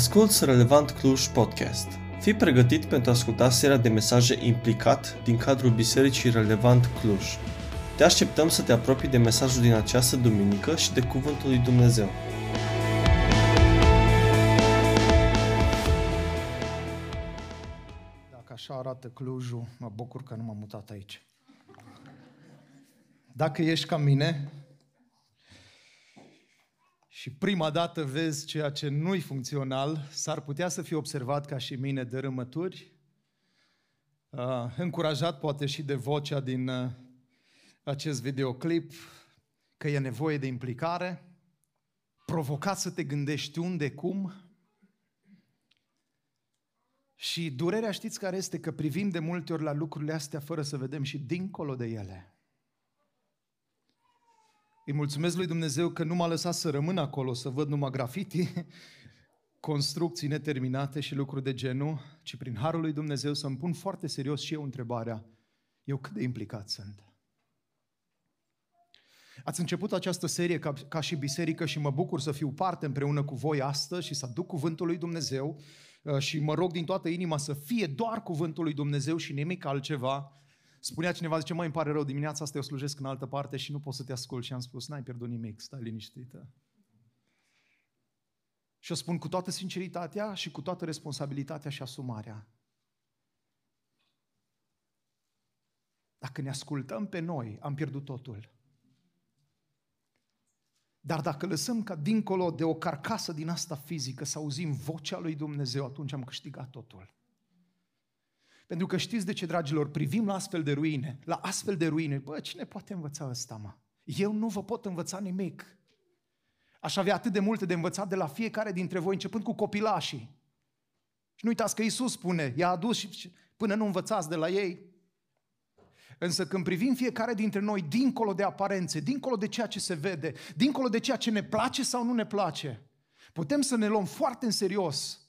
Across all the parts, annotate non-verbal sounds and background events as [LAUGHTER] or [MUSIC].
Asculți Relevant Cluj Podcast. Fii pregătit pentru a asculta seria de mesaje implicat din cadrul Bisericii Relevant Cluj. Te așteptăm să te apropii de mesajul din această duminică și de Cuvântul lui Dumnezeu. Dacă așa arată Clujul, mă bucur că nu m-am mutat aici. Dacă ești ca mine și prima dată vezi ceea ce nu-i funcțional, s-ar putea să fie observat ca și mine dărâmături, uh, încurajat poate și de vocea din uh, acest videoclip, că e nevoie de implicare, provocat să te gândești unde, cum, și durerea știți care este? Că privim de multe ori la lucrurile astea fără să vedem și dincolo de ele. Îi mulțumesc lui Dumnezeu că nu m-a lăsat să rămân acolo, să văd numai grafiti, [LAUGHS] construcții neterminate și lucruri de genul, ci prin Harul lui Dumnezeu să-mi pun foarte serios și eu întrebarea, eu cât de implicat sunt? Ați început această serie ca, ca și biserică și mă bucur să fiu parte împreună cu voi astăzi și să aduc cuvântul lui Dumnezeu uh, și mă rog din toată inima să fie doar cuvântul lui Dumnezeu și nimic altceva. Spunea cineva, zice, mai îmi pare rău, dimineața asta eu slujesc în altă parte și nu pot să te ascult. Și am spus, n-ai pierdut nimic, stai liniștită. Și o spun cu toată sinceritatea și cu toată responsabilitatea și asumarea. Dacă ne ascultăm pe noi, am pierdut totul. Dar dacă lăsăm ca dincolo de o carcasă din asta fizică să auzim vocea lui Dumnezeu, atunci am câștigat totul. Pentru că știți de ce, dragilor, privim la astfel de ruine, la astfel de ruine, bă, cine poate învăța ăsta, mă? Eu nu vă pot învăța nimic. Aș avea atât de multe de învățat de la fiecare dintre voi, începând cu copilașii. Și nu uitați că Iisus spune, i-a adus și până nu învățați de la ei. Însă când privim fiecare dintre noi dincolo de aparențe, dincolo de ceea ce se vede, dincolo de ceea ce ne place sau nu ne place, putem să ne luăm foarte în serios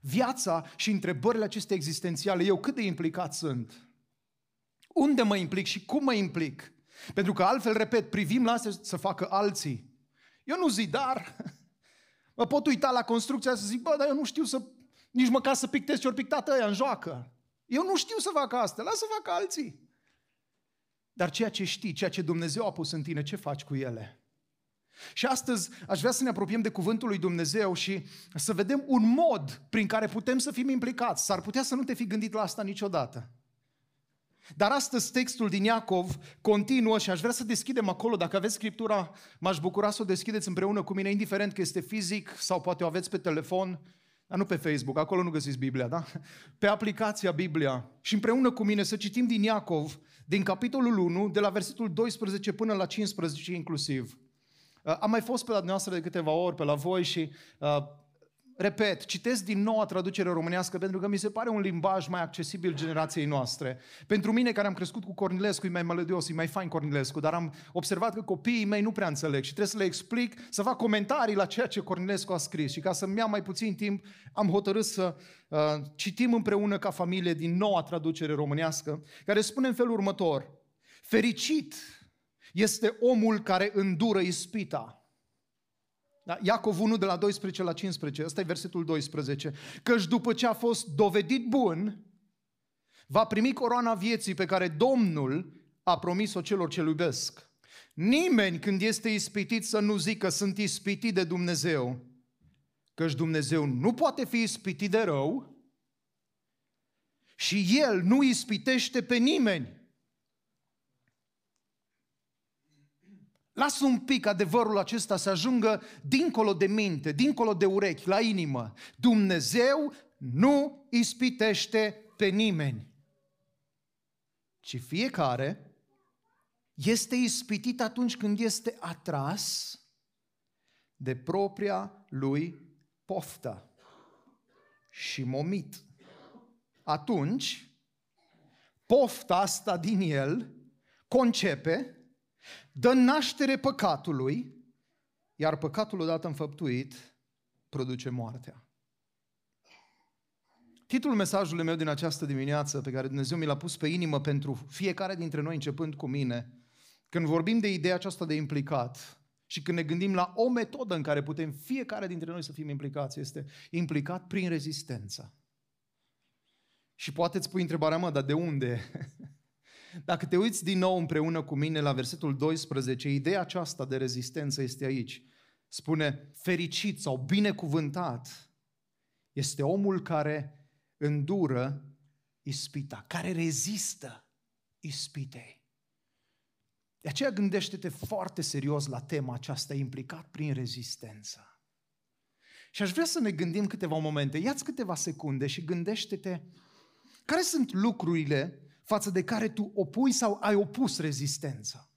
viața și întrebările acestea existențiale. Eu cât de implicat sunt? Unde mă implic și cum mă implic? Pentru că altfel, repet, privim la astea să facă alții. Eu nu zidar. [LAUGHS] Mă pot uita la construcția să zic, bă, dar eu nu știu să, nici măcar să pictez ce-ori pictat ăia în joacă. Eu nu știu să fac asta, lasă să facă alții. Dar ceea ce știi, ceea ce Dumnezeu a pus în tine, ce faci cu ele? Și astăzi aș vrea să ne apropiem de Cuvântul lui Dumnezeu și să vedem un mod prin care putem să fim implicați. S-ar putea să nu te fi gândit la asta niciodată. Dar astăzi textul din Iacov continuă și aș vrea să deschidem acolo. Dacă aveți Scriptura, m-aș bucura să o deschideți împreună cu mine, indiferent că este fizic sau poate o aveți pe telefon, dar nu pe Facebook, acolo nu găsiți Biblia, da? Pe aplicația Biblia. Și împreună cu mine să citim din Iacov, din capitolul 1, de la versetul 12 până la 15 inclusiv. Uh, am mai fost pe la dumneavoastră de câteva ori, pe la voi și uh, repet, citesc din noua traducere românească pentru că mi se pare un limbaj mai accesibil generației noastre. Pentru mine, care am crescut cu Cornilescu, e mai melodios, e mai fain Cornilescu, dar am observat că copiii mei nu prea înțeleg și trebuie să le explic, să fac comentarii la ceea ce Cornilescu a scris. Și ca să-mi ia mai puțin timp, am hotărât să uh, citim împreună ca familie din noua traducere românească, care spune în felul următor. Fericit este omul care îndură ispita. Da? Iacov 1 de la 12 la 15, ăsta e versetul 12. Căci după ce a fost dovedit bun, va primi coroana vieții pe care Domnul a promis-o celor ce iubesc. Nimeni când este ispitit să nu zică sunt ispitit de Dumnezeu, căci Dumnezeu nu poate fi ispitit de rău și El nu ispitește pe nimeni. Lasă un pic adevărul acesta să ajungă dincolo de minte, dincolo de urechi, la inimă. Dumnezeu nu ispitește pe nimeni, ci fiecare este ispitit atunci când este atras de propria lui poftă și momit. Atunci, pofta asta din el concepe dă naștere păcatului, iar păcatul odată înfăptuit produce moartea. Titlul mesajului meu din această dimineață, pe care Dumnezeu mi l-a pus pe inimă pentru fiecare dintre noi, începând cu mine, când vorbim de ideea aceasta de implicat, Și când ne gândim la o metodă în care putem fiecare dintre noi să fim implicați, este implicat prin rezistență. Și poate îți pui întrebarea, mă, dar de unde? [LAUGHS] Dacă te uiți din nou împreună cu mine la versetul 12, ideea aceasta de rezistență este aici. Spune, fericit sau binecuvântat este omul care îndură ispita, care rezistă ispitei. De aceea gândește-te foarte serios la tema aceasta, implicat prin rezistență. Și aș vrea să ne gândim câteva momente. Ia-ți câteva secunde și gândește-te care sunt lucrurile față de care tu opui sau ai opus rezistența.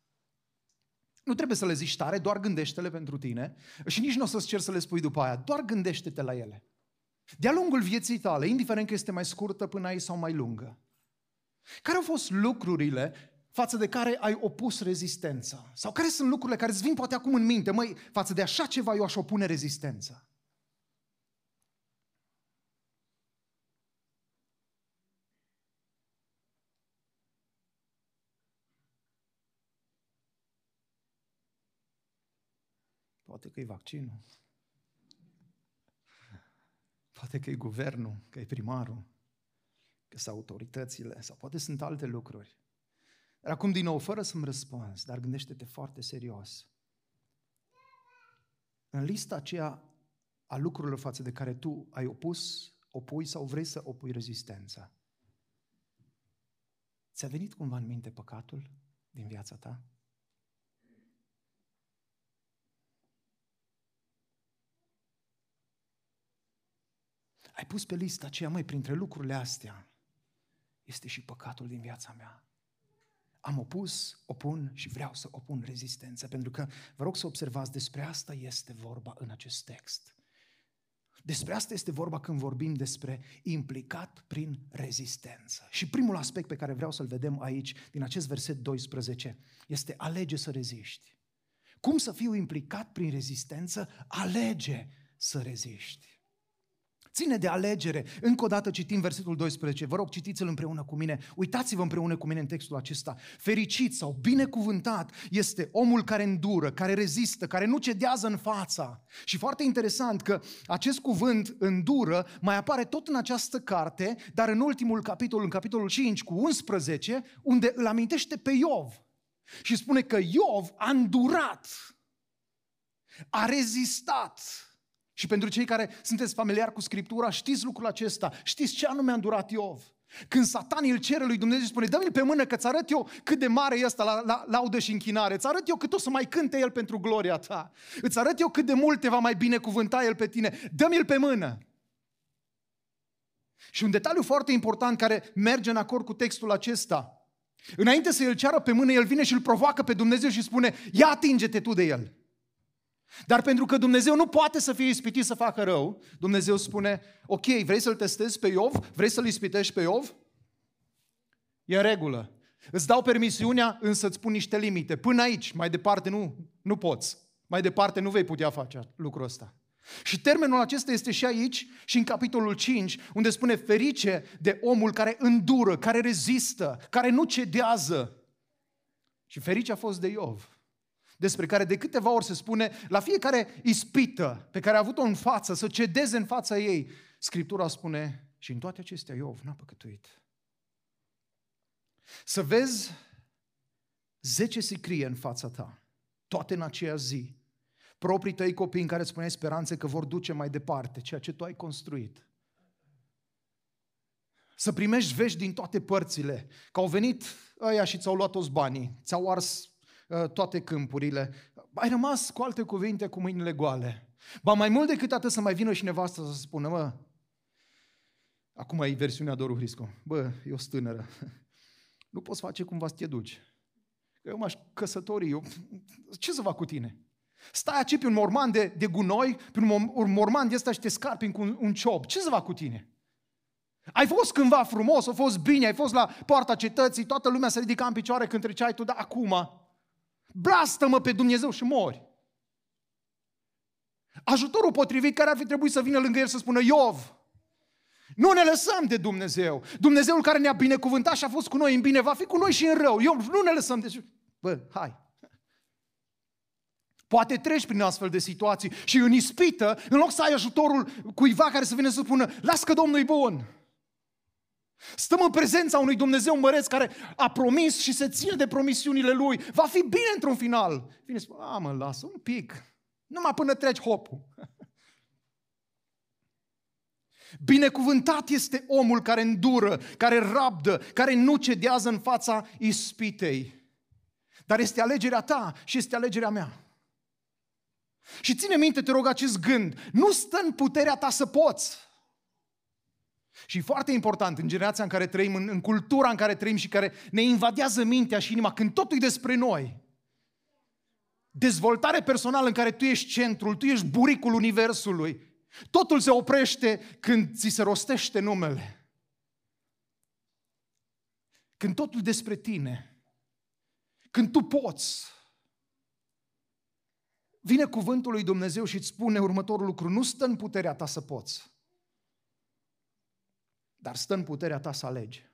Nu trebuie să le zici tare, doar gândește-le pentru tine și nici nu o să-ți cer să le spui după aia, doar gândește-te la ele. De-a lungul vieții tale, indiferent că este mai scurtă până aici sau mai lungă, care au fost lucrurile față de care ai opus rezistența? Sau care sunt lucrurile care îți vin poate acum în minte? Măi, față de așa ceva eu aș opune rezistența. Poate că e vaccinul. Poate că e guvernul, că e primarul, că sunt autoritățile, sau poate sunt alte lucruri. Dar acum, din nou, fără să-mi răspunzi, dar gândește-te foarte serios. În lista aceea a lucrurilor față de care tu ai opus, opui sau vrei să opui rezistența, ți-a venit cumva în minte păcatul din viața ta? Ai pus pe lista aceea, măi, printre lucrurile astea, este și păcatul din viața mea. Am opus, opun și vreau să opun rezistență, pentru că vă rog să observați, despre asta este vorba în acest text. Despre asta este vorba când vorbim despre implicat prin rezistență. Și primul aspect pe care vreau să-l vedem aici, din acest verset 12, este alege să reziști. Cum să fiu implicat prin rezistență? Alege să reziști. Ține de alegere. Încă o dată citim versetul 12. Vă rog, citiți-l împreună cu mine. Uitați-vă împreună cu mine în textul acesta. Fericit sau binecuvântat este omul care îndură, care rezistă, care nu cedează în fața. Și foarte interesant că acest cuvânt îndură mai apare tot în această carte, dar în ultimul capitol, în capitolul 5 cu 11, unde îl amintește pe Iov. Și spune că Iov a îndurat, a rezistat, și pentru cei care sunteți familiari cu Scriptura, știți lucrul acesta, știți ce anume a îndurat Iov. Când satan îl cere lui Dumnezeu și spune, dă-mi pe mână că ți arăt eu cât de mare e ăsta la, la laudă și închinare, îți arăt eu cât o să mai cânte el pentru gloria ta, îți arăt eu cât de mult te va mai binecuvânta el pe tine, dă-mi-l pe mână. Și un detaliu foarte important care merge în acord cu textul acesta, înainte să îl ceară pe mână, el vine și îl provoacă pe Dumnezeu și spune, ia atinge-te tu de el. Dar pentru că Dumnezeu nu poate să fie ispitit să facă rău, Dumnezeu spune, ok, vrei să-l testezi pe Iov? Vrei să-l ispitești pe Iov? E în regulă. Îți dau permisiunea, însă îți pun niște limite. Până aici, mai departe nu, nu poți. Mai departe nu vei putea face lucrul ăsta. Și termenul acesta este și aici și în capitolul 5, unde spune ferice de omul care îndură, care rezistă, care nu cedează. Și ferice a fost de Iov despre care de câteva ori se spune la fiecare ispită pe care a avut-o în față, să cedeze în fața ei. Scriptura spune, și în toate acestea Iov n-a păcătuit. Să vezi zece sicrie în fața ta, toate în aceea zi, proprii tăi copii în care spuneai speranțe că vor duce mai departe ceea ce tu ai construit. Să primești vești din toate părțile, că au venit ăia și ți-au luat toți banii, ți-au ars Uh, toate câmpurile. Ai rămas, cu alte cuvinte, cu mâinile goale. Ba mai mult decât atât să mai vină și nevastă să spună, mă, acum e versiunea Doru Hrisco, bă, e o stânără, [LAUGHS] nu poți face cumva să te duci. Eu m-aș căsători, eu, ce să fac cu tine? Stai aici pe un morman de, de gunoi, pe un, un morman de ăsta și te scarpi cu un, un ciob. Ce să fac cu tine? Ai fost cândva frumos, a fost bine, ai fost la poarta cetății, toată lumea se ridica în picioare când treceai tu, dar acum Blastă-mă pe Dumnezeu și mori. Ajutorul potrivit care ar fi trebuit să vină lângă el să spună Iov, nu ne lăsăm de Dumnezeu. Dumnezeul care ne-a binecuvântat și a fost cu noi în bine, va fi cu noi și în rău. Eu nu ne lăsăm de... Bă, hai. Poate treci prin astfel de situații și în ispită, în loc să ai ajutorul cuiva care să vină să spună, las că Domnul e bun. Stăm în prezența unui Dumnezeu măreț care a promis și se ține de promisiunile Lui. Va fi bine într-un final. Vine și spune, a mă, lasă un pic. Numai până treci hopul. [LAUGHS] Binecuvântat este omul care îndură, care rabdă, care nu cedează în fața ispitei. Dar este alegerea ta și este alegerea mea. Și ține minte, te rog, acest gând. Nu stă în puterea ta să poți. Și foarte important, în generația în care trăim, în, în cultura în care trăim și care ne invadează mintea și inima, când totul e despre noi, dezvoltare personală în care tu ești centrul, tu ești buricul universului, totul se oprește când ți se rostește numele. Când totul despre tine, când tu poți, vine cuvântul lui Dumnezeu și îți spune următorul lucru, nu stă în puterea ta să poți dar stă în puterea ta să alegi.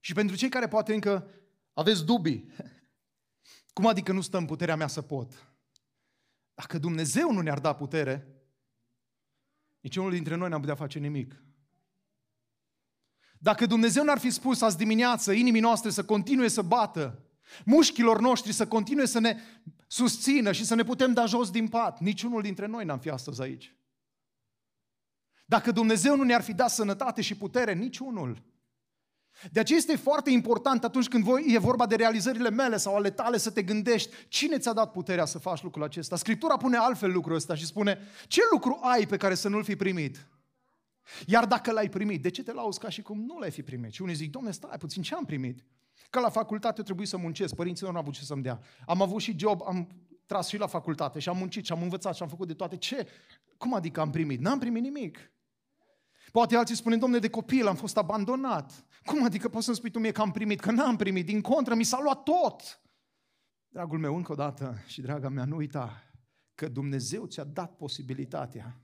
Și pentru cei care poate încă aveți dubii, [LAUGHS] cum adică nu stă în puterea mea să pot? Dacă Dumnezeu nu ne-ar da putere, niciunul dintre noi n-am putea face nimic. Dacă Dumnezeu n-ar fi spus azi dimineață inimii noastre să continue să bată, mușchilor noștri să continue să ne susțină și să ne putem da jos din pat, niciunul dintre noi n-am fi astăzi aici. Dacă Dumnezeu nu ne-ar fi dat sănătate și putere, niciunul. De aceea este foarte important atunci când voi, e vorba de realizările mele sau ale tale să te gândești cine ți-a dat puterea să faci lucrul acesta. Scriptura pune altfel lucrul ăsta și spune ce lucru ai pe care să nu-l fi primit? Iar dacă l-ai primit, de ce te lauzi ca și cum nu l-ai fi primit? Și unii zic, domne, stai puțin, ce am primit? Că la facultate trebuie să muncesc, părinții nu au avut ce să-mi dea. Am avut și job, am tras și la facultate și am muncit și am învățat și am făcut de toate. Ce? Cum adică am primit? N-am primit nimic. Poate alții spune, domne, de copil am fost abandonat. Cum adică poți să-mi spui tu mie că am primit? Că n-am primit, din contră, mi s-a luat tot. Dragul meu, încă o dată, și draga mea, nu uita că Dumnezeu ți-a dat posibilitatea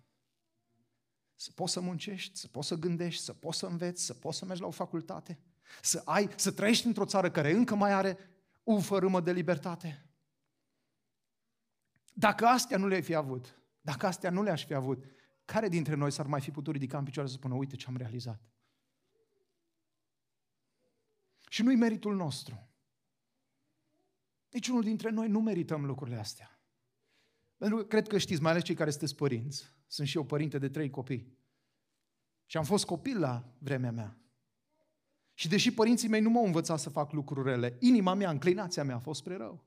să poți să muncești, să poți să gândești, să poți să înveți, să poți să mergi la o facultate, să ai, să trăiești într-o țară care încă mai are o fărâmă de libertate. Dacă astea nu le-ai fi avut, dacă astea nu le-aș fi avut, care dintre noi s-ar mai fi putut ridica în picioare să spună, uite ce am realizat? Și nu-i meritul nostru. Niciunul dintre noi nu merităm lucrurile astea. Pentru că cred că știți, mai ales cei care sunteți părinți. Sunt și eu părinte de trei copii. Și am fost copil la vremea mea. Și deși părinții mei nu m-au învățat să fac lucruri rele, inima mea, înclinația mea a fost spre rău.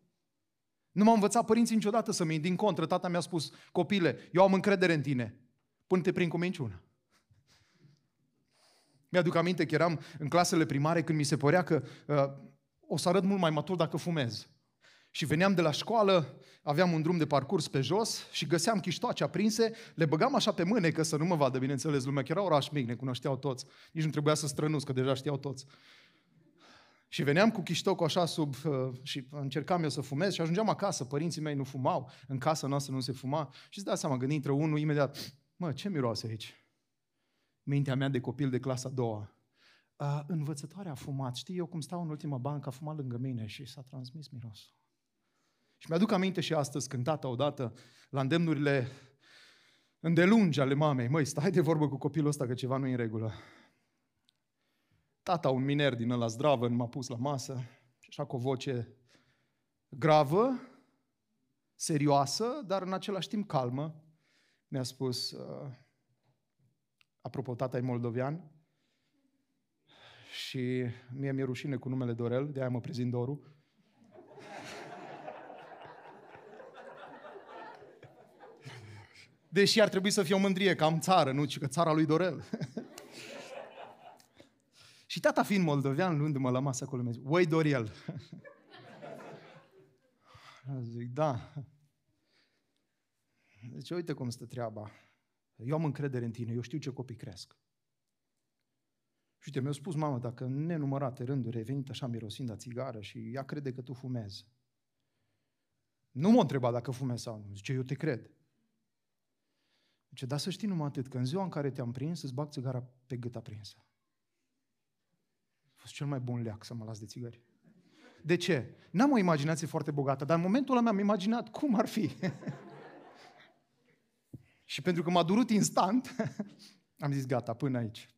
Nu m-au învățat părinții niciodată să mi din contră. Tata mi-a spus, copile, eu am încredere în tine până te prind cu minciună. Mi-aduc aminte că eram în clasele primare când mi se părea că uh, o să arăt mult mai matur dacă fumez. Și veneam de la școală, aveam un drum de parcurs pe jos și găseam chiștoace aprinse, le băgam așa pe mâne că să nu mă vadă, bineînțeles, lumea, că era oraș mic, ne cunoșteau toți. Nici nu trebuia să strănus, că deja știau toți. Și veneam cu chiștocul așa sub, uh, și încercam eu să fumez și ajungeam acasă, părinții mei nu fumau, în casa noastră nu se fuma. Și îți dați seama, când intră unul, imediat, Mă, ce miroase aici? Mintea mea de copil de clasa a doua. Uh, învățătoarea a fumat. Știi, eu cum stau în ultima bancă, a fumat lângă mine și s-a transmis mirosul. Și mi-aduc aminte și astăzi când tata odată, la îndemnurile îndelungi ale mamei, măi, stai de vorbă cu copilul ăsta că ceva nu e în regulă. Tata, un miner din ăla zdravă, m-a pus la masă și așa cu o voce gravă, serioasă, dar în același timp calmă mi-a spus, uh, apropo, tata e moldovean și mie mi-e rușine cu numele Dorel, de aia mă prezint Doru. [LAUGHS] Deși ar trebui să fie o mândrie, că am țară, nu, ci că țara lui Dorel. [LAUGHS] și tata fiind moldovean, luându-mă la masă acolo, mi-a zis, Uai, Doriel. [LAUGHS] Zic, da, Zice, uite cum stă treaba. Eu am încredere în tine, eu știu ce copii cresc. Și uite, mi-a spus mama, dacă în nenumărate rânduri ai venit așa mirosind a țigară și ea crede că tu fumezi. Nu m-a întrebat dacă fumezi sau nu. Zice, eu te cred. Zice, dar să știi numai atât, că în ziua în care te-am prins, îți bag țigara pe gât aprinsă. A fost cel mai bun leac să mă las de țigări. De ce? N-am o imaginație foarte bogată, dar în momentul ăla mi-am imaginat cum ar fi. [LAUGHS] și pentru că m-a durut instant, [LAUGHS] am zis gata, până aici.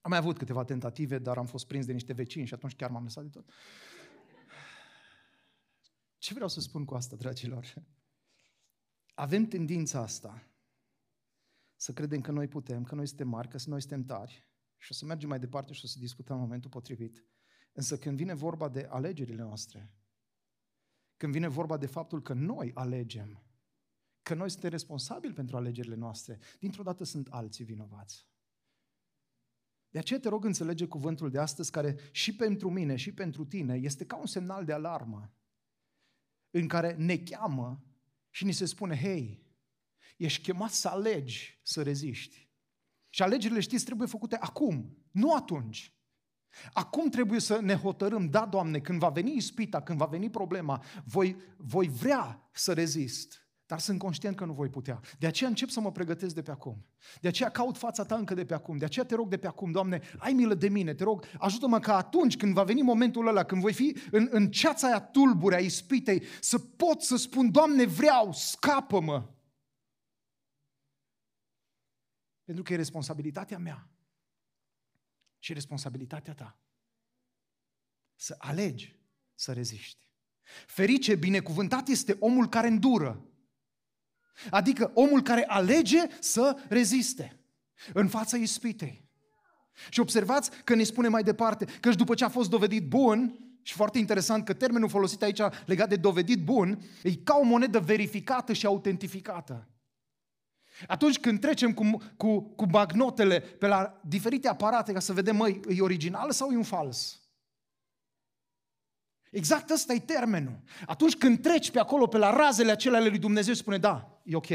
Am mai avut câteva tentative, dar am fost prins de niște vecini și atunci chiar m-am lăsat de tot. Ce vreau să spun cu asta, dragilor? Avem tendința asta să credem că noi putem, că noi suntem mari, că noi suntem tari și o să mergem mai departe și o să discutăm în momentul potrivit. Însă când vine vorba de alegerile noastre, când vine vorba de faptul că noi alegem, că noi suntem responsabili pentru alegerile noastre, dintr-o dată sunt alții vinovați. De aceea te rog înțelege cuvântul de astăzi care și pentru mine și pentru tine este ca un semnal de alarmă în care ne cheamă și ni se spune, hei, ești chemat să alegi să reziști. Și alegerile, știți, trebuie făcute acum, nu atunci. Acum trebuie să ne hotărâm, da, Doamne, când va veni ispita, când va veni problema, voi, voi vrea să rezist. Dar sunt conștient că nu voi putea. De aceea încep să mă pregătesc de pe acum. De aceea caut fața ta încă de pe acum. De aceea te rog de pe acum, Doamne, ai milă de mine. Te rog, ajută-mă ca atunci când va veni momentul ăla, când voi fi în, în ceața aia tulbure a ispitei, să pot să spun, Doamne, vreau, scapă-mă. Pentru că e responsabilitatea mea și responsabilitatea ta. Să alegi să reziști. Ferice, binecuvântat este omul care îndură. Adică omul care alege să reziste în fața ispitei. Și observați că ne spune mai departe că după ce a fost dovedit bun, și foarte interesant că termenul folosit aici legat de dovedit bun, e ca o monedă verificată și autentificată. Atunci când trecem cu, cu, cu bagnotele pe la diferite aparate ca să vedem, măi, e original sau e un fals? Exact ăsta e termenul. Atunci când treci pe acolo, pe la razele acelea ale lui Dumnezeu, spune, da, e ok.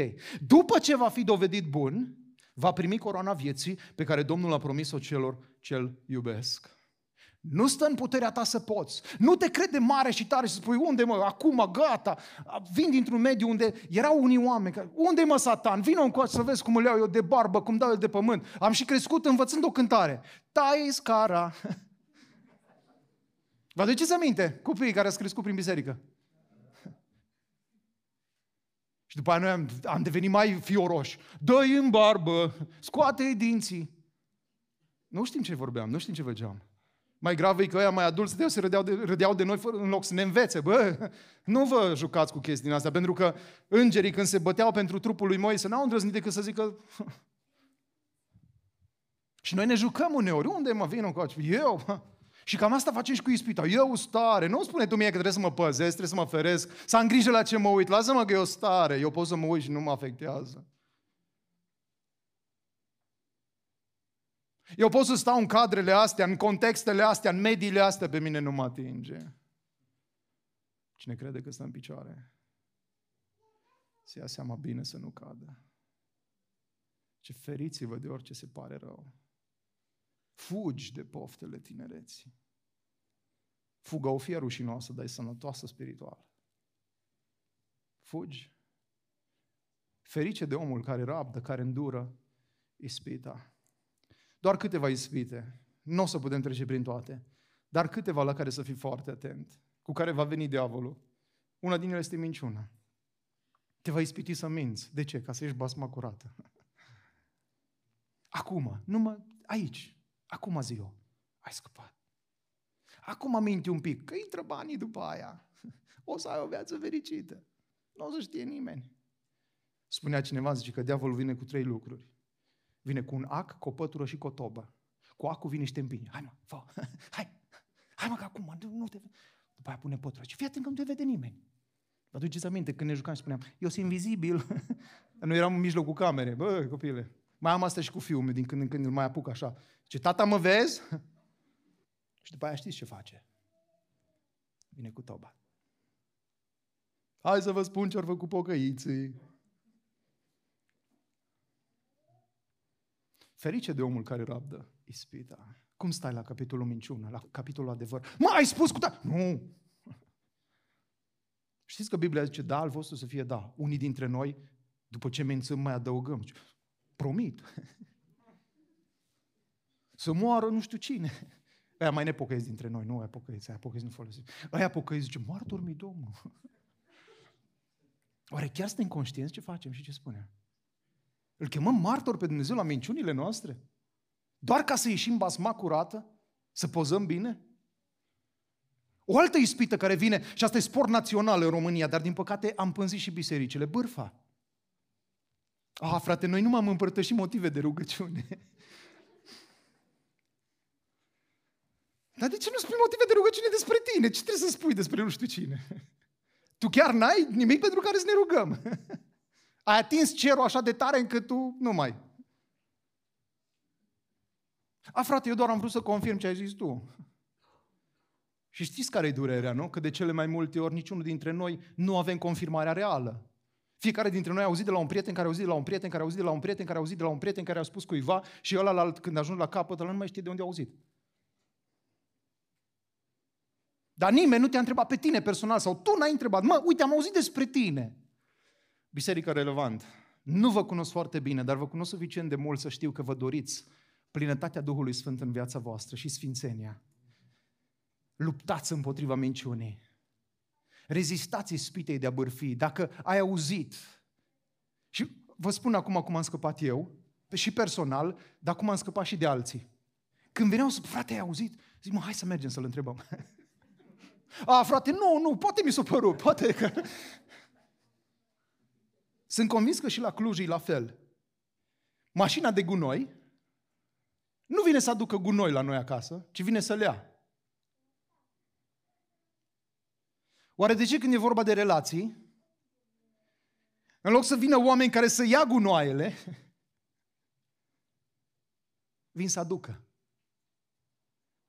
După ce va fi dovedit bun, va primi coroana vieții pe care Domnul a promis-o celor ce-L iubesc. Nu stă în puterea ta să poți. Nu te crede mare și tare și spui, unde mă, acum, gata. Vin dintr-un mediu unde erau unii oameni, care, unde mă satan? Vino încoace să vezi cum îl iau eu de barbă, cum dau eu de pământ. Am și crescut învățând o cântare. Tai scara. [LAUGHS] Vă aduceți aminte? Copiii care au crescut prin biserică. [LAUGHS] Și după aia noi am, am devenit mai fioroși. Dă-i în barbă, scoate-i dinții. Nu știm ce vorbeam, nu știm ce făceam. Mai grav e că ăia mai adulți de se râdeau de, râdeau de noi fără, în loc să ne învețe. Bă, nu vă jucați cu chestii din astea, pentru că îngerii când se băteau pentru trupul lui Moise n-au îndrăznit decât să zică... [LAUGHS] și noi ne jucăm uneori. Unde mă vin încoace? Eu? Și cam asta facem și cu ispita. Eu stare. Nu spune tu mie că trebuie să mă păzesc, trebuie să mă feresc, să am grijă la ce mă uit. Lasă-mă că eu stare. Eu pot să mă uit și nu mă afectează. Eu pot să stau în cadrele astea, în contextele astea, în mediile astea, pe mine nu mă atinge. Cine crede că stă în picioare, să ia seama bine să nu cadă. Ce feriți-vă de orice se pare rău. Fugi de poftele tinereții. Fuga o fie rușinoasă, dar e sănătoasă spiritual. Fugi. Ferice de omul care rabdă, care îndură ispita. Doar câteva ispite. Nu o să putem trece prin toate. Dar câteva la care să fii foarte atent. Cu care va veni diavolul. Una din ele este minciuna. Te va ispiti să minți. De ce? Ca să ieși basma curată. [LAUGHS] Acum, numai aici. Acum zi eu. Ai scăpat. Acum minti un pic, că intră banii după aia. O să ai o viață fericită. Nu o să știe nimeni. Spunea cineva, zice că diavolul vine cu trei lucruri. Vine cu un ac, cu o pătură și cu o tobă. Cu acul vine și te împinge. Hai mă, fă, [LAUGHS] hai, hai mă că acum, nu te... După aia pune pătura. Și fii atent că nu te vede nimeni. Vă aduceți aminte când ne jucam și spuneam, eu sunt invizibil. [LAUGHS] nu eram în mijlocul camerei. Bă, copile, mai am asta și cu fiul meu, din când în când îl mai apuc așa. Ce tata mă vezi? [LAUGHS] și după aia știți ce face? Vine cu toba. Hai să vă spun ce ar făcut pocăiții. Ferice de omul care rabdă ispita. Cum stai la capitolul minciună, la capitolul adevăr? Mă, ai spus cu ta... Nu! [LAUGHS] Știți că Biblia zice, da, al vostru să fie da. Unii dintre noi, după ce mențim, mai adăugăm. Promit. Să moară nu știu cine. Aia mai nepocăiți dintre noi, nu aia pocăiți, aia pocăiți nu folosim. Aia pocăiți zice, martor mi Domnul. Oare chiar suntem conștienți ce facem și ce spunem? Îl chemăm martor pe Dumnezeu la minciunile noastre? Doar ca să ieșim basma curată? Să pozăm bine? O altă ispită care vine, și asta e sport național în România, dar din păcate am pânzit și bisericile, bârfa. Ah, frate, noi nu m-am împărtășit motive de rugăciune. Dar de ce nu spui motive de rugăciune despre tine? Ce trebuie să spui despre nu știu cine? Tu chiar n-ai nimic pentru care să ne rugăm. Ai atins cerul așa de tare încât tu nu mai. A, frate, eu doar am vrut să confirm ce ai zis tu. Și știți care e durerea, nu? Că de cele mai multe ori niciunul dintre noi nu avem confirmarea reală. Fiecare dintre noi a auzit de la un prieten care a auzit de la un prieten care a auzit de la un prieten care a auzit de la un prieten care a spus cuiva și ăla când ajung la capăt, ăla nu mai știe de unde a auzit. Dar nimeni nu te-a întrebat pe tine personal sau tu n-ai întrebat. Mă, uite, am auzit despre tine. Biserică relevant. Nu vă cunosc foarte bine, dar vă cunosc suficient de mult să știu că vă doriți plinătatea Duhului Sfânt în viața voastră și sfințenia. Luptați împotriva minciunii. Rezistați ispitei de a bârfi. Dacă ai auzit, și vă spun acum cum am scăpat eu, și personal, dar cum am scăpat și de alții. Când veneau să, frate, ai auzit? Zic, mă, hai să mergem să-l întrebăm. [LAUGHS] A, frate, nu, nu, poate mi s-a părut, poate că... [LAUGHS] Sunt convins că și la Cluj e la fel. Mașina de gunoi nu vine să aducă gunoi la noi acasă, ci vine să le ia. Oare de ce când e vorba de relații, în loc să vină oameni care să ia gunoaiele, [LAUGHS] vin să aducă?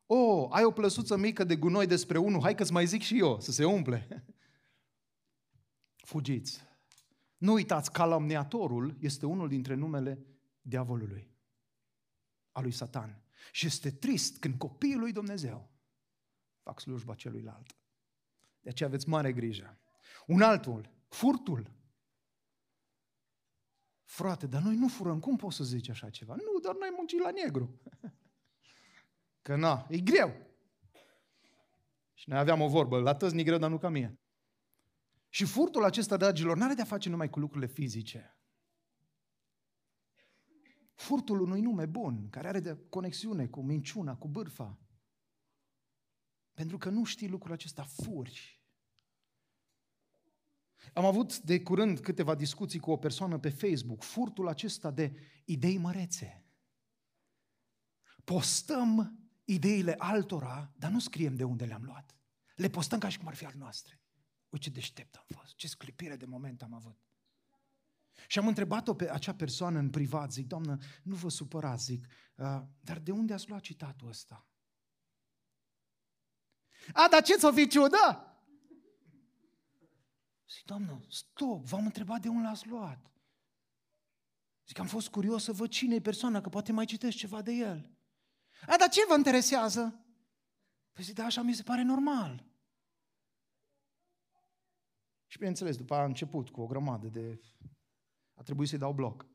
O, oh, ai o plăsuță mică de gunoi despre unul, hai că-ți mai zic și eu, să se umple. [LAUGHS] Fugiți. Nu uitați, calomniatorul este unul dintre numele diavolului, a lui Satan. Și este trist când copiii lui Dumnezeu fac slujba celuilalt. De aceea aveți mare grijă. Un altul, furtul. Frate, dar noi nu furăm. Cum poți să zici așa ceva? Nu, dar noi muncim la negru. [LAUGHS] Că na, e greu. Și noi aveam o vorbă, la tăți ni greu, dar nu ca mie. Și furtul acesta, dragilor, nu are de-a face numai cu lucrurile fizice. Furtul unui nume bun, care are de conexiune cu minciuna, cu bârfa. Pentru că nu știi lucrul acesta, furi. Am avut de curând câteva discuții cu o persoană pe Facebook, furtul acesta de idei mărețe. Postăm ideile altora, dar nu scriem de unde le-am luat. Le postăm ca și cum ar fi al noastre. Uite ce deștept am fost, ce sclipire de moment am avut. Și am întrebat-o pe acea persoană în privat, zic, doamnă, nu vă supărați, zic, uh, dar de unde ați luat citatul ăsta? A, dar ce ți-o fi ciudă? Zic, doamnă, stop, v-am întrebat de unde l-ați luat. Zic, am fost curios să văd cine e persoana, că poate mai citesc ceva de el. A, dar ce vă interesează? Păi zic, da, așa mi se pare normal. Și bineînțeles, după aia a început cu o grămadă de... A trebuit să-i dau bloc.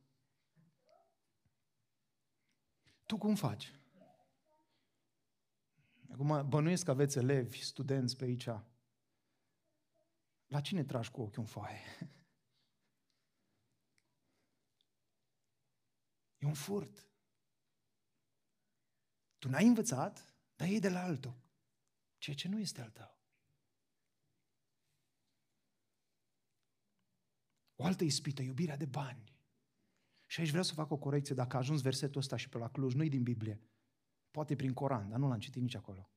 Tu cum faci? Acum bănuiesc că aveți elevi, studenți pe aici. La cine tragi cu ochiul în foaie? [LAUGHS] E un furt. Tu n-ai învățat, dar e de la altul. Ceea ce nu este al tău. O altă ispită, iubirea de bani. Și aici vreau să fac o corecție. Dacă a ajuns versetul ăsta și pe la Cluj, nu-i din Biblie. Poate prin Coran, dar nu l-am citit nici acolo.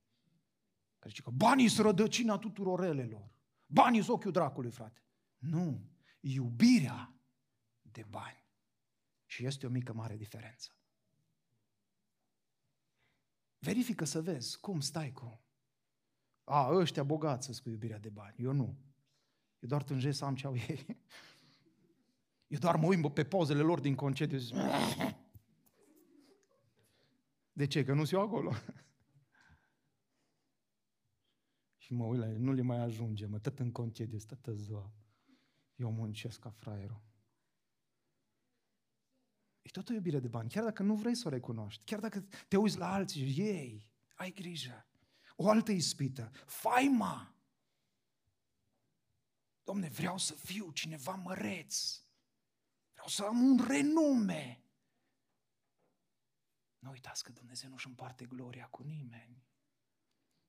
Care zice că banii sunt rădăcina tuturor relelor. Banii sunt ochiul dracului, frate. Nu. Iubirea de bani. Și este o mică mare diferență. Verifică să vezi cum stai cu... A, ăștia bogați să cu iubirea de bani. Eu nu. Eu doar tânjesc să am ce au ei. [LAUGHS] Eu doar mă uit pe pozele lor din concediu. De ce? Că nu sunt eu acolo. [LAUGHS] Și mă uit la el, nu le mai ajunge, mă, tot în concediu, toată ziua. Eu muncesc ca fraierul. E tot o iubire de bani, chiar dacă nu vrei să o recunoști, chiar dacă te uiți la alții și ei, ai grijă. O altă ispită, faima. Domne, vreau să fiu cineva măreț. Vreau să am un renume. Nu uitați că Dumnezeu nu-și împarte gloria cu nimeni.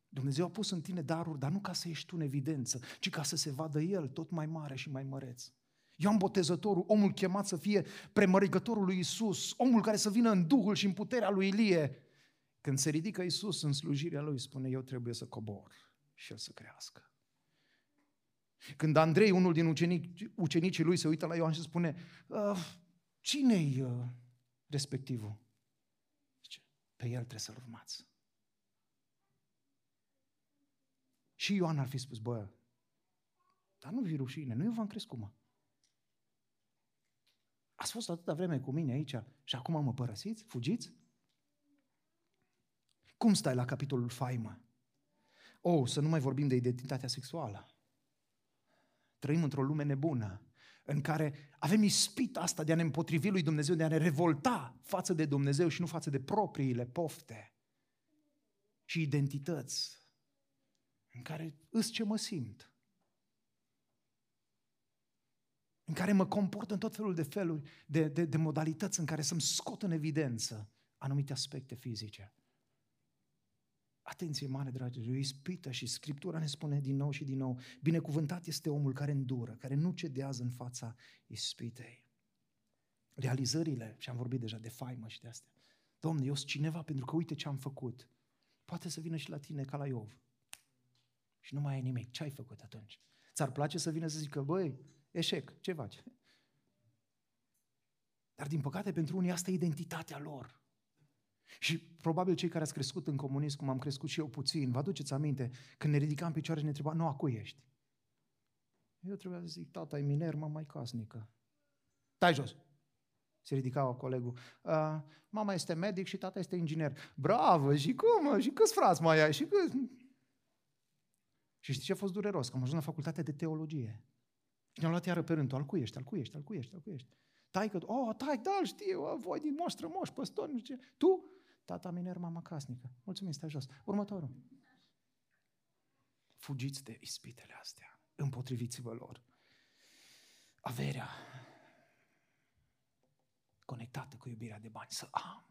Dumnezeu a pus în tine daruri, dar nu ca să ești tu în evidență, ci ca să se vadă El tot mai mare și mai măreț. Ioan Botezătorul, omul chemat să fie premărigătorul lui Isus, omul care să vină în Duhul și în puterea lui Ilie. Când se ridică Isus în slujirea lui, spune, eu trebuie să cobor și el să crească. Când Andrei, unul din ucenici, ucenicii lui, se uită la Ioan și spune, uh, cine-i uh, respectivul? Zice, pe el trebuie să-l urmați. Și Ioan ar fi spus, bă, dar nu vi rușine, nu eu v-am crescut, mă. Ați fost atâta vreme cu mine aici și acum mă părăsiți? Fugiți? Cum stai la capitolul faimă? Oh, să nu mai vorbim de identitatea sexuală. Trăim într-o lume nebună în care avem ispit asta de a ne împotrivi lui Dumnezeu, de a ne revolta față de Dumnezeu și nu față de propriile pofte și identități în care îs ce mă simt, în care mă comport în tot felul de feluri, de, de, de modalități în care să-mi scot în evidență anumite aspecte fizice. Atenție mare, dragilor, o ispită și Scriptura ne spune din nou și din nou, binecuvântat este omul care îndură, care nu cedează în fața ispitei. Realizările, și am vorbit deja de faimă și de astea. Domne, eu sunt cineva pentru că uite ce am făcut. Poate să vină și la tine ca la Iov. Și nu mai ai nimic. Ce ai făcut atunci? Ți-ar place să vină să zică, băi, eșec, ce faci? Dar din păcate pentru unii asta e identitatea lor. Și probabil cei care ați crescut în comunism, cum am crescut și eu puțin, vă aduceți aminte, când ne ridicam în picioare și ne întreba, nu, a cui ești? Eu trebuia să zic, tata e miner, mama e casnică. Tai jos! Se ridicau colegul. Uh, mama este medic și tata este inginer. Bravo! Și cum? Și câți frați mai ai? Și câți... Și știi ce a fost dureros? Că am ajuns la facultatea de teologie. Și ne-am luat iară pe rând, al cui ești, al cui ești, al cui ești, al cui ești. Tai că, oh, tai, da, știu, voi din moștră moș, păstor, nu știu ce. Tu? Tata miner, mama casnică. Mulțumim, stai jos. Următorul. Fugiți de ispitele astea. Împotriviți-vă lor. Averea conectată cu iubirea de bani, să am,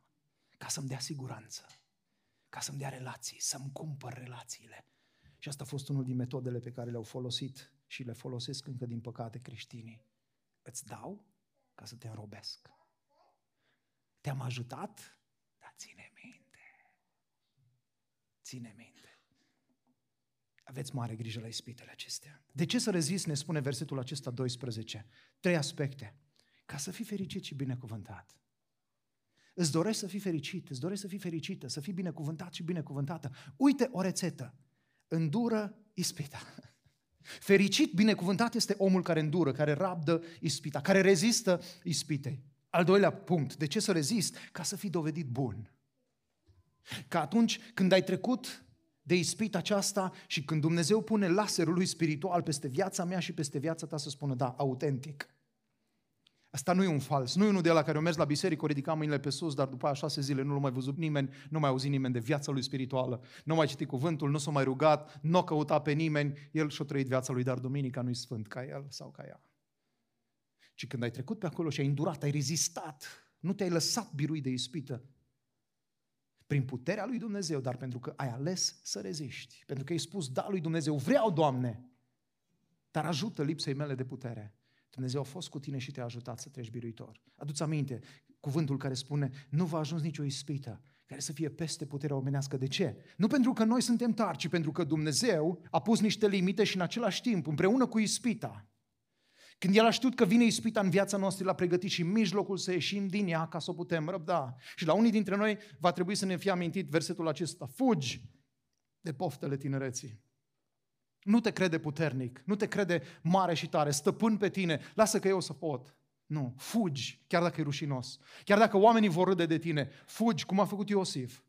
ca să-mi dea siguranță, ca să-mi dea relații, să-mi cumpăr relațiile. Și asta a fost unul din metodele pe care le-au folosit și le folosesc încă din păcate creștinii. Îți dau ca să te înrobesc. Te-am ajutat, dar ține minte. Ține minte. Aveți mare grijă la ispitele acestea. De ce să rezist, ne spune versetul acesta 12? Trei aspecte. Ca să fii fericit și binecuvântat. Îți dorești să fii fericit, îți dorești să fii fericită, să fii binecuvântat și binecuvântată. Uite o rețetă. Îndură ispita. Fericit, binecuvântat este omul care îndură, care rabdă ispita, care rezistă ispitei. Al doilea punct, de ce să rezist? Ca să fii dovedit bun. Ca atunci când ai trecut de ispita aceasta și când Dumnezeu pune laserul lui spiritual peste viața mea și peste viața ta să spună, da, autentic. Asta nu e un fals, nu e unul de la care o mers la biserică, o ridica mâinile pe sus, dar după aia șase zile nu l-a mai văzut nimeni, nu mai auzit nimeni de viața lui spirituală, nu mai citit cuvântul, nu s-a mai rugat, nu a căutat pe nimeni, el și-a trăit viața lui, dar duminica nu-i sfânt ca el sau ca ea. Și când ai trecut pe acolo și ai îndurat, ai rezistat, nu te-ai lăsat birui de ispită, prin puterea lui Dumnezeu, dar pentru că ai ales să reziști, pentru că ai spus da lui Dumnezeu, vreau, Doamne, dar ajută lipsei mele de putere. Dumnezeu a fost cu tine și te-a ajutat să treci biruitor. Adu-ți aminte cuvântul care spune, nu va ajuns nicio ispită care să fie peste puterea omenească. De ce? Nu pentru că noi suntem tari, ci pentru că Dumnezeu a pus niște limite și în același timp, împreună cu ispita, când El a știut că vine ispita în viața noastră, l-a pregătit și mijlocul să ieșim din ea ca să o putem răbda. Și la unii dintre noi va trebui să ne fie amintit versetul acesta. Fugi de poftele tinereții. Nu te crede puternic, nu te crede mare și tare, stăpân pe tine, lasă că eu să pot. Nu, fugi, chiar dacă e rușinos. Chiar dacă oamenii vor râde de tine, fugi, cum a făcut Iosif.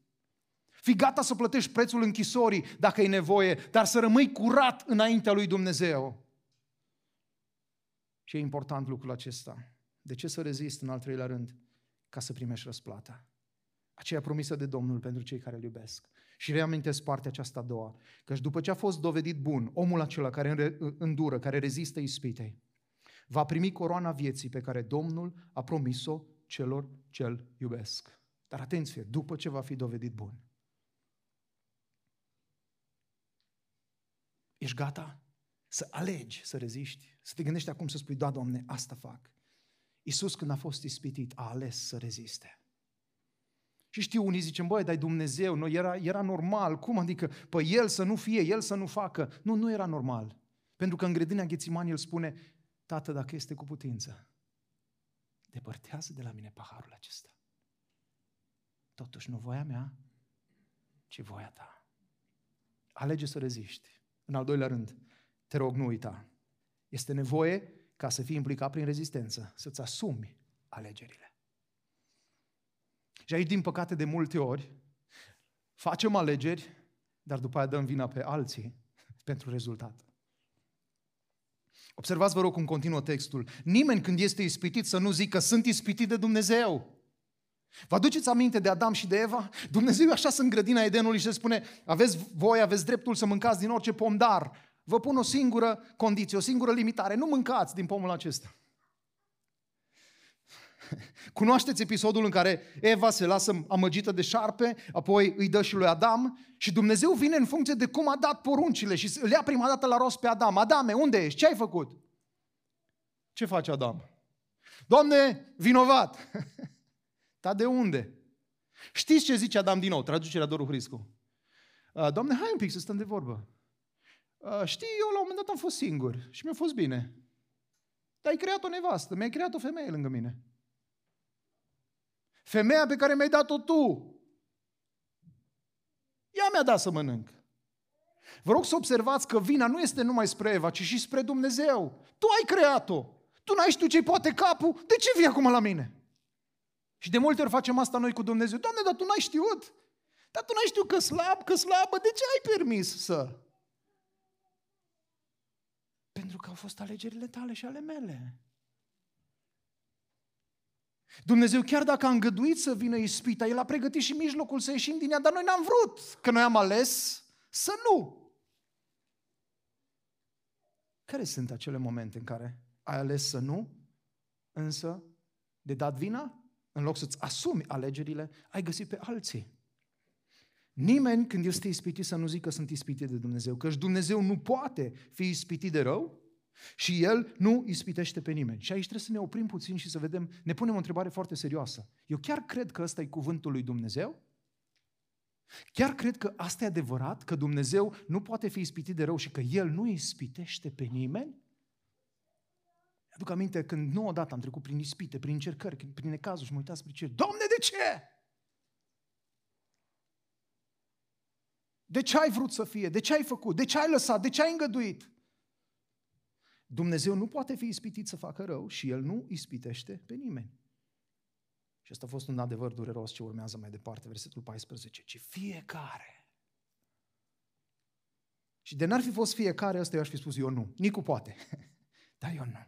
Fii gata să plătești prețul închisorii dacă e nevoie, dar să rămâi curat înaintea lui Dumnezeu. Și e important lucrul acesta. De ce să rezist în al treilea rând? Ca să primești răsplata. Aceea promisă de Domnul pentru cei care îl iubesc. Și reamintesc partea aceasta a doua. Căci după ce a fost dovedit bun, omul acela care îndură, care rezistă ispitei, va primi coroana vieții pe care Domnul a promis-o celor ce îl iubesc. Dar atenție, după ce va fi dovedit bun. Ești gata să alegi să reziști? Să te gândești acum să spui, da, Doamne, asta fac. Iisus când a fost ispitit a ales să reziste. Și știu, unii zicem, băi, dar Dumnezeu, nu, era, era normal, cum adică, păi El să nu fie, El să nu facă. Nu, nu era normal. Pentru că în grădina Ghețimani El spune, Tată, dacă este cu putință, depărtează de la mine paharul acesta. Totuși nu voia mea, ci voia ta. Alege să reziști. În al doilea rând, te rog, nu uita. Este nevoie ca să fii implicat prin rezistență, să-ți asumi alegerile. Și aici, din păcate, de multe ori, facem alegeri, dar după aia dăm vina pe alții [LAUGHS] pentru rezultat. Observați, vă rog, cum continuă textul. Nimeni când este ispitit să nu zică sunt ispitit de Dumnezeu. Vă aduceți aminte de Adam și de Eva? Dumnezeu așa în grădina Edenului și se spune aveți voi, aveți dreptul să mâncați din orice pom, dar vă pun o singură condiție, o singură limitare. Nu mâncați din pomul acesta. [LAUGHS] Cunoașteți episodul în care Eva se lasă amăgită de șarpe, apoi îi dă și lui Adam și Dumnezeu vine în funcție de cum a dat poruncile și îl ia prima dată la rost pe Adam. Adame, unde ești? Ce ai făcut? Ce face Adam? Doamne, vinovat! [LAUGHS] Dar de unde? Știți ce zice Adam din nou? Traducerea Doru Hriscu. Uh, Doamne, hai un pic să stăm de vorbă. Uh, știi, eu la un moment dat am fost singur și mi-a fost bine. Dar ai creat o nevastă, mi-ai creat o femeie lângă mine. Femeia pe care mi-ai dat-o tu. Ea mi-a dat să mănânc. Vă rog să observați că vina nu este numai spre Eva, ci și spre Dumnezeu. Tu ai creat-o. Tu n-ai știut ce poate capul. De ce vii acum la mine? Și de multe ori facem asta noi cu Dumnezeu. Doamne, dar tu n-ai știut. Dar tu n-ai știut că slab, că slabă. De ce ai permis să? Pentru că au fost alegerile tale și ale mele. Dumnezeu, chiar dacă a îngăduit să vină ispita, El a pregătit și mijlocul să ieșim din ea, dar noi n-am vrut, că noi am ales să nu. Care sunt acele momente în care ai ales să nu, însă de dat vina? În loc să-ți asumi alegerile, ai găsit pe alții. Nimeni când este ispitit să nu zică sunt ispitit de Dumnezeu, căci Dumnezeu nu poate fi ispitit de rău, și El nu ispitește pe nimeni. Și aici trebuie să ne oprim puțin și să vedem, ne punem o întrebare foarte serioasă. Eu chiar cred că ăsta e cuvântul lui Dumnezeu? Chiar cred că asta e adevărat? Că Dumnezeu nu poate fi ispitit de rău și că El nu ispitește pe nimeni? Aduc aminte când nu odată am trecut prin ispite, prin încercări, prin necazuri și mă uitam spre cer. Doamne, de ce? De ce ai vrut să fie? De ce ai făcut? De ce ai lăsat? De ce ai îngăduit? Dumnezeu nu poate fi ispitit să facă rău și El nu ispitește pe nimeni. Și asta a fost un adevăr dureros ce urmează mai departe, versetul 14, ci fiecare. Și de n-ar fi fost fiecare, ăsta eu aș fi spus, eu nu. Nicu poate, [LAUGHS] dar eu nu.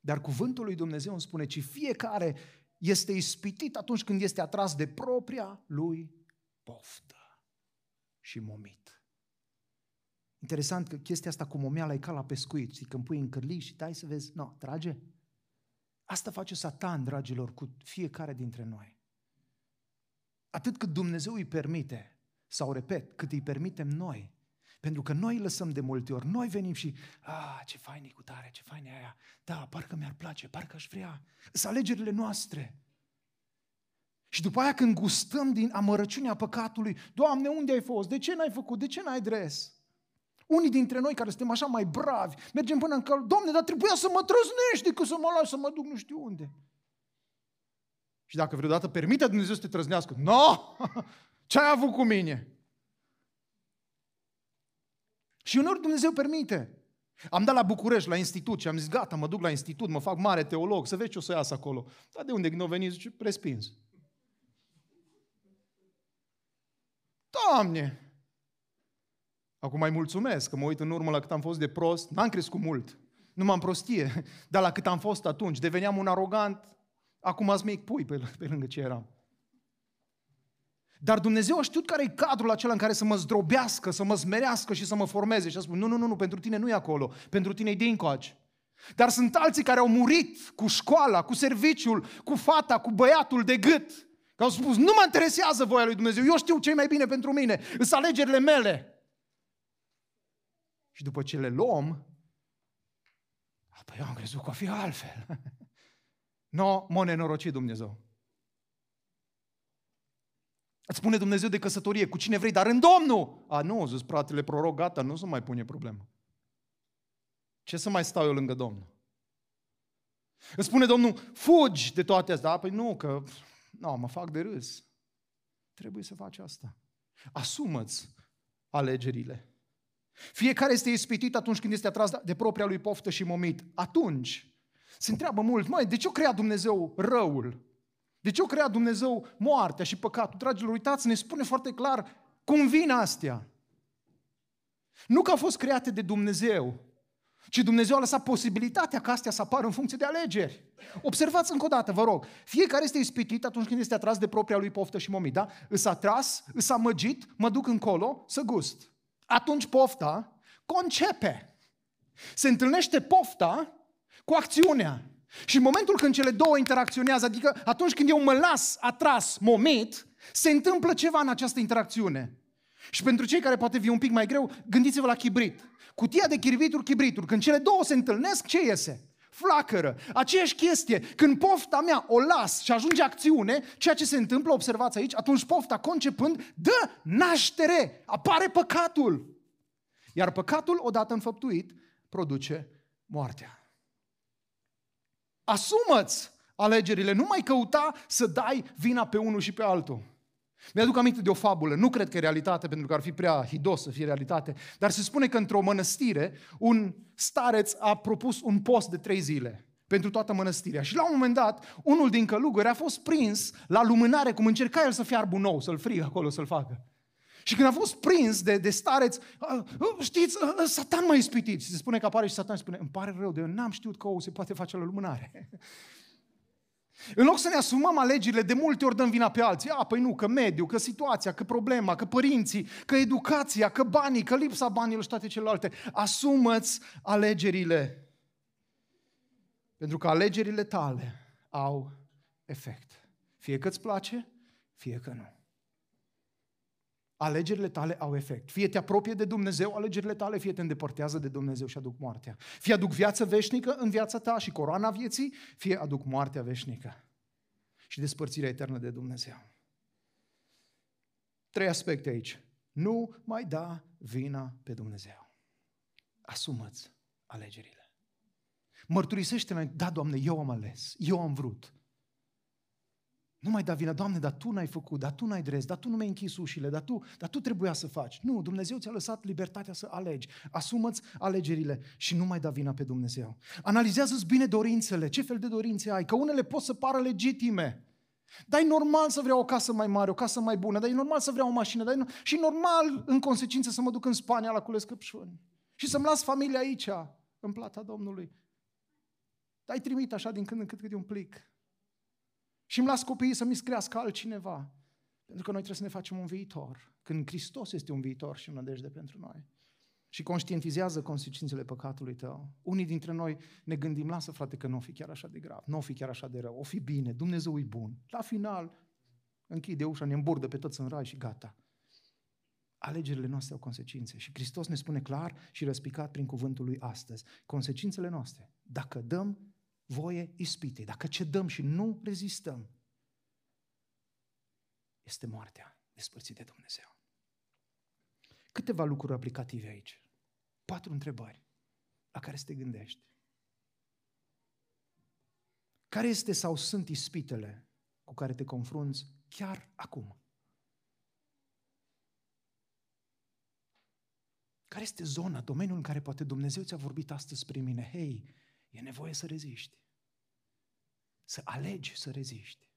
Dar cuvântul lui Dumnezeu îmi spune, ci fiecare este ispitit atunci când este atras de propria lui poftă și momit. Interesant că chestia asta cu momeala e ca la pescuit, știi, când pui în cârlig și dai să vezi, nu, no, trage. Asta face satan, dragilor, cu fiecare dintre noi. Atât cât Dumnezeu îi permite, sau repet, cât îi permitem noi, pentru că noi lăsăm de multe ori, noi venim și, ah, ce fain e cu tare, ce fain e aia, da, parcă mi-ar place, parcă aș vrea. Sunt alegerile noastre. Și după aia când gustăm din amărăciunea păcatului, Doamne, unde ai fost? De ce n-ai făcut? De ce n-ai dres? Unii dintre noi care suntem așa mai bravi, mergem până în cal, Doamne, dar trebuia să mă trăznești decât să mă las să mă duc nu știu unde. Și dacă vreodată permite Dumnezeu să te trăznească, nu, no! [LAUGHS] ce ai avut cu mine? Și uneori Dumnezeu permite. Am dat la București, la institut și am zis, gata, mă duc la institut, mă fac mare teolog, să vezi ce o să iasă acolo. Dar de unde când au venit, zice, respins. Doamne, Acum mai mulțumesc că mă uit în urmă la cât am fost de prost. N-am crescut mult. Nu m-am prostie. [LAUGHS] Dar la cât am fost atunci, deveneam un arogant. Acum ați mic pui pe, pe lângă ce eram. Dar Dumnezeu a știut care e cadrul acela în care să mă zdrobească, să mă smerească și să mă formeze. Și a spus, nu, nu, nu, nu, pentru tine nu e acolo, pentru tine e dincoace. Dar sunt alții care au murit cu școala, cu serviciul, cu fata, cu băiatul de gât. Că au spus, nu mă interesează voia lui Dumnezeu, eu știu ce e mai bine pentru mine, sunt alegerile mele. Și după ce le luăm, apoi eu am crezut că o fi altfel. [LAUGHS] no, mă nenorocit Dumnezeu. Îți spune Dumnezeu de căsătorie cu cine vrei, dar în Domnul. A, nu, zis fratele proroc, gata, nu se mai pune problemă. Ce să mai stau eu lângă Domnul? Îți spune Domnul, fugi de toate astea. Da? Păi nu, că nu, mă fac de râs. Trebuie să faci asta. Asumă-ți alegerile. Fiecare este ispitit atunci când este atras de propria lui poftă și momit. Atunci se întreabă mult, măi, de ce o crea Dumnezeu răul? De ce o crea Dumnezeu moartea și păcatul? Dragilor, uitați, ne spune foarte clar cum vin astea. Nu că au fost create de Dumnezeu, ci Dumnezeu a lăsat posibilitatea ca astea să apară în funcție de alegeri. Observați încă o dată, vă rog. Fiecare este ispitit atunci când este atras de propria lui poftă și momit, da? Îs atras, îs amăgit, mă duc încolo să gust. Atunci pofta concepe. Se întâlnește pofta cu acțiunea. Și în momentul când cele două interacționează, adică atunci când eu mă las atras, momit, se întâmplă ceva în această interacțiune. Și pentru cei care poate fi un pic mai greu, gândiți-vă la chibrit. Cutia de chibrituri, chibrituri. Când cele două se întâlnesc, ce iese? Flacără. Aceeași chestie. Când pofta mea o las și ajunge acțiune, ceea ce se întâmplă, observați aici, atunci pofta concepând, dă naștere. Apare păcatul. Iar păcatul, odată înfăptuit, produce moartea. Asumă-ți alegerile, nu mai căuta să dai vina pe unul și pe altul. Mi-aduc aminte de o fabulă, nu cred că e realitate pentru că ar fi prea hidos să fie realitate, dar se spune că într-o mănăstire un stareț a propus un post de trei zile pentru toată mănăstirea. Și la un moment dat, unul din călugări a fost prins la lumânare, cum încerca el să fiarbă nou, să-l frigă acolo, să-l facă. Și când a fost prins de, de stareț, știți, satan m-a ispitit. Și se spune că apare și satan și spune, îmi pare rău, de eu n-am știut că ou se poate face la lumânare. În loc să ne asumăm alegerile, de multe ori dăm vina pe alții. A, păi nu, că mediu, că situația, că problema, că părinții, că educația, că banii, că lipsa banilor și toate celelalte. Asumă-ți alegerile. Pentru că alegerile tale au efect. Fie că îți place, fie că nu. Alegerile tale au efect. Fie te apropie de Dumnezeu, alegerile tale, fie te îndepărtează de Dumnezeu și aduc moartea. Fie aduc viață veșnică în viața ta și coroana vieții, fie aduc moartea veșnică și despărțirea eternă de Dumnezeu. Trei aspecte aici. Nu mai da vina pe Dumnezeu. Asumă-ți alegerile. Mărturisește-ne, da, Doamne, eu am ales, eu am vrut. Nu mai da vina, Doamne, dar Tu n-ai făcut, dar Tu n-ai dres, dar Tu nu mi-ai închis ușile, dar Tu, dar tu trebuia să faci. Nu, Dumnezeu ți-a lăsat libertatea să alegi. Asumă-ți alegerile și nu mai da vina pe Dumnezeu. Analizează-ți bine dorințele, ce fel de dorințe ai, că unele pot să pară legitime. Dar e normal să vreau o casă mai mare, o casă mai bună, dar e normal să vreau o mașină, dar e no- și normal, în consecință, să mă duc în Spania la cules căpșuni. Și să-mi las familia aici, în plata Domnului. Dar ai trimit așa din când în când câte un plic. Și îmi las copiii să mi crească altcineva. Pentru că noi trebuie să ne facem un viitor. Când Hristos este un viitor și un nădejde pentru noi. Și conștientizează consecințele păcatului tău. Unii dintre noi ne gândim, lasă frate că nu o fi chiar așa de grav, nu o fi chiar așa de rău, o fi bine, Dumnezeu e bun. La final, închide ușa, ne îmburdă pe toți în rai și gata. Alegerile noastre au consecințe și Hristos ne spune clar și răspicat prin cuvântul lui astăzi. Consecințele noastre, dacă dăm voie ispitei, dacă cedăm și nu rezistăm, este moartea despărțit de Dumnezeu. Câteva lucruri aplicative aici. Patru întrebări la care să te gândești. Care este sau sunt ispitele cu care te confrunți chiar acum? Care este zona, domeniul în care poate Dumnezeu ți-a vorbit astăzi prin mine? Hei, E nevoie să reziști. Să alegi să reziști.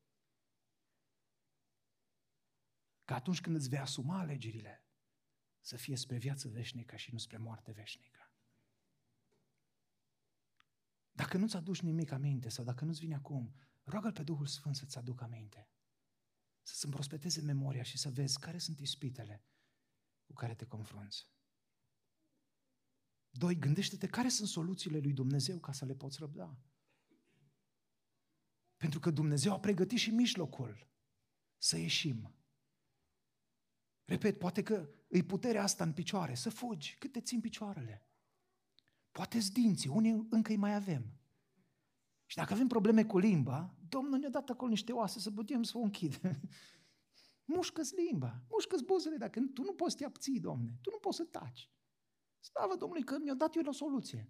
Că atunci când îți vei asuma alegerile, să fie spre viață veșnică și nu spre moarte veșnică. Dacă nu-ți aduci nimic aminte sau dacă nu-ți vine acum, roagă pe Duhul Sfânt să-ți aducă aminte. să-ți împrospeteze memoria și să vezi care sunt ispitele cu care te confrunți. Doi, gândește-te care sunt soluțiile lui Dumnezeu ca să le poți răbda. Pentru că Dumnezeu a pregătit și mijlocul să ieșim. Repet, poate că îi puterea asta în picioare, să fugi, cât te țin picioarele. Poate-ți dinții, unii încă îi mai avem. Și dacă avem probleme cu limba, Domnul ne-a dat acolo niște oase să putem să o închidem. [LAUGHS] Mușcă-ți limba, mușcă-ți buzele, dacă tu nu poți să te abții, Domne, tu nu poți să taci. Slavă Domnului că mi-a dat eu o soluție.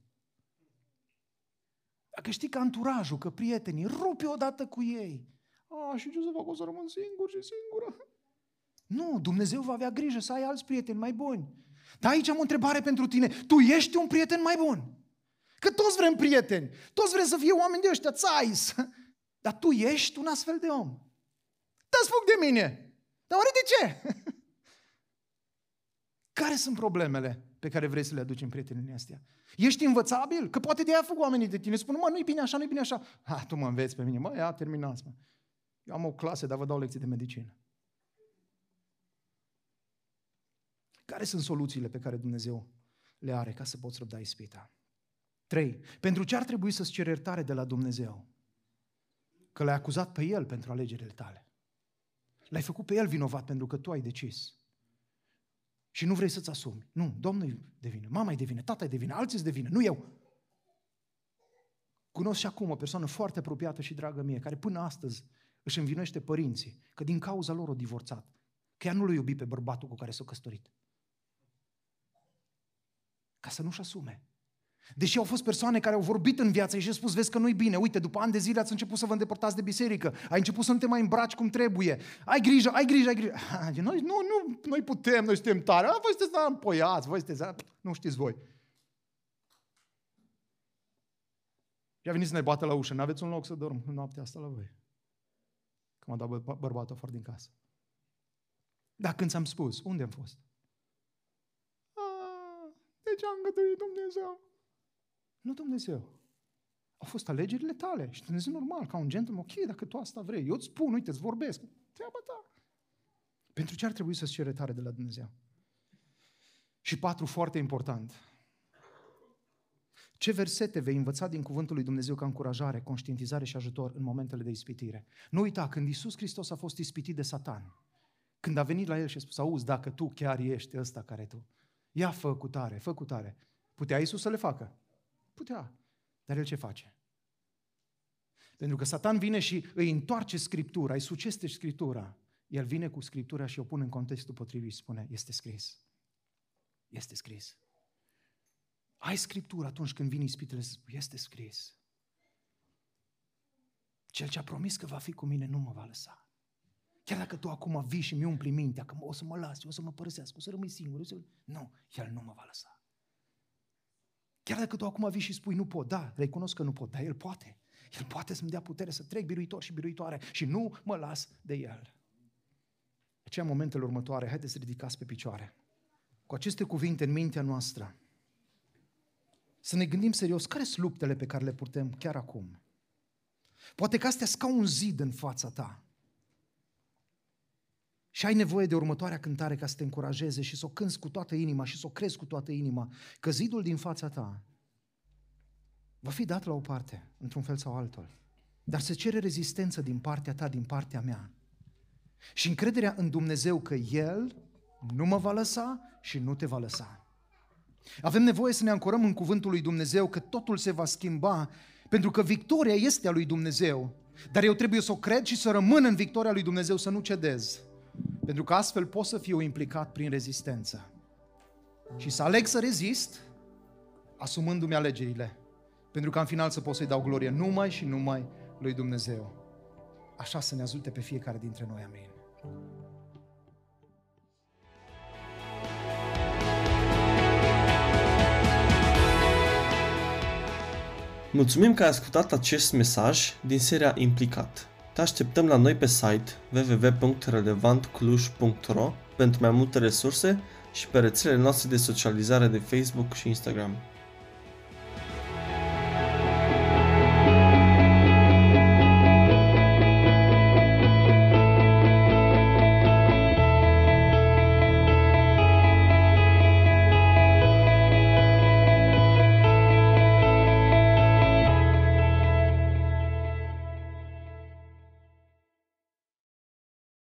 Dacă știi că anturajul, că prietenii, rupe odată cu ei. A, și ce să fac? O să rămân singur și singură. Nu, Dumnezeu va avea grijă să ai alți prieteni mai buni. Dar aici am o întrebare pentru tine. Tu ești un prieten mai bun? Că toți vrem prieteni. Toți vrem să fie oameni de ăștia, țais. Dar tu ești un astfel de om. Dă-ți fug de mine. Dar oare de ce? [LAUGHS] Care sunt problemele pe care vrei să le aduci în prietenii astea? Ești învățabil? Că poate de aia fug oamenii de tine. Spun, mă, nu-i bine așa, nu-i bine așa. Ha, tu mă înveți pe mine. Mă, ia, terminați, mă. Eu am o clasă, dar vă dau lecții de medicină. Care sunt soluțiile pe care Dumnezeu le are ca să poți răbda ispita? Trei. Pentru ce ar trebui să-ți ceri iertare de la Dumnezeu? Că l-ai acuzat pe El pentru alegerile tale. L-ai făcut pe El vinovat pentru că tu ai decis. Și nu vrei să-ți asumi. Nu, Domnul de vină, mama e de vină, tata e de vină, alții sunt de vină, nu eu. Cunosc și acum o persoană foarte apropiată și dragă mie, care până astăzi își învinuiește părinții că din cauza lor o divorțat. Că ea nu l-a iubit pe bărbatul cu care s-a căsătorit. Ca să nu-și asume. Deși au fost persoane care au vorbit în viață și au spus, vezi că nu-i bine, uite, după ani de zile ați început să vă îndepărtați de biserică, ai început să nu te mai îmbraci cum trebuie, ai grijă, ai grijă, ai grijă. [LAUGHS] Noi, nu, nu, noi putem, noi suntem tare, A, voi sunteți împoiați, voi sunteți, nu știți voi. Și a venit să ne bată la ușă, nu aveți un loc să dorm în noaptea asta la voi. Că m-a dat bă- bărbatul afară din casă. Dar când ți-am spus, unde am fost? A, de ce a îngăduit Dumnezeu? Nu Dumnezeu. Au fost alegerile tale. Și Dumnezeu normal, ca un gentleman, ok, dacă tu asta vrei, eu îți spun, uite, îți vorbesc. Treaba ta. Pentru ce ar trebui să-ți cere tare de la Dumnezeu? Și patru, foarte important. Ce versete vei învăța din Cuvântul lui Dumnezeu ca încurajare, conștientizare și ajutor în momentele de ispitire? Nu uita, când Isus Hristos a fost ispitit de Satan, când a venit la el și a spus, auzi, dacă tu chiar ești ăsta care tu, ia fă cu tare, fă cu tare. Putea Isus să le facă? Putea. Dar el ce face? Pentru că Satan vine și îi întoarce Scriptura, îi suceste Scriptura. El vine cu Scriptura și o pune în contextul potrivit și spune, este scris. Este scris. Ai Scriptură atunci când vine ispitele să spui, este scris. Cel ce a promis că va fi cu mine nu mă va lăsa. Chiar dacă tu acum vii și mi umpli mintea că o să mă las, o să mă părăsească, o să rămâi singur, o să... nu, El nu mă va lăsa. Chiar dacă tu acum vii și spui nu pot, da, recunosc că nu pot, dar El poate. El poate să-mi dea putere să trec biruitor și biruitoare și nu mă las de El. Aceea, în momentele următoare, haideți să ridicați pe picioare. Cu aceste cuvinte în mintea noastră, să ne gândim serios, care sunt luptele pe care le purtăm chiar acum? Poate că astea sunt ca un zid în fața ta. Și ai nevoie de următoarea cântare ca să te încurajeze și să o cânți cu toată inima și să o crezi cu toată inima, că zidul din fața ta va fi dat la o parte, într-un fel sau altul. Dar se cere rezistență din partea ta, din partea mea. Și încrederea în Dumnezeu că El nu mă va lăsa și nu te va lăsa. Avem nevoie să ne ancorăm în cuvântul lui Dumnezeu că totul se va schimba, pentru că victoria este a lui Dumnezeu. Dar eu trebuie să o cred și să rămân în victoria lui Dumnezeu, să nu cedez. Pentru că astfel pot să fiu implicat prin rezistență. Și să aleg să rezist, asumându-mi alegerile. Pentru că în final să pot să-i dau glorie numai și numai lui Dumnezeu. Așa să ne ajute pe fiecare dintre noi. Amin. Mulțumim că ai ascultat acest mesaj din seria Implicat. Te așteptăm la noi pe site www.relevantcluj.ro pentru mai multe resurse și pe rețelele noastre de socializare de Facebook și Instagram.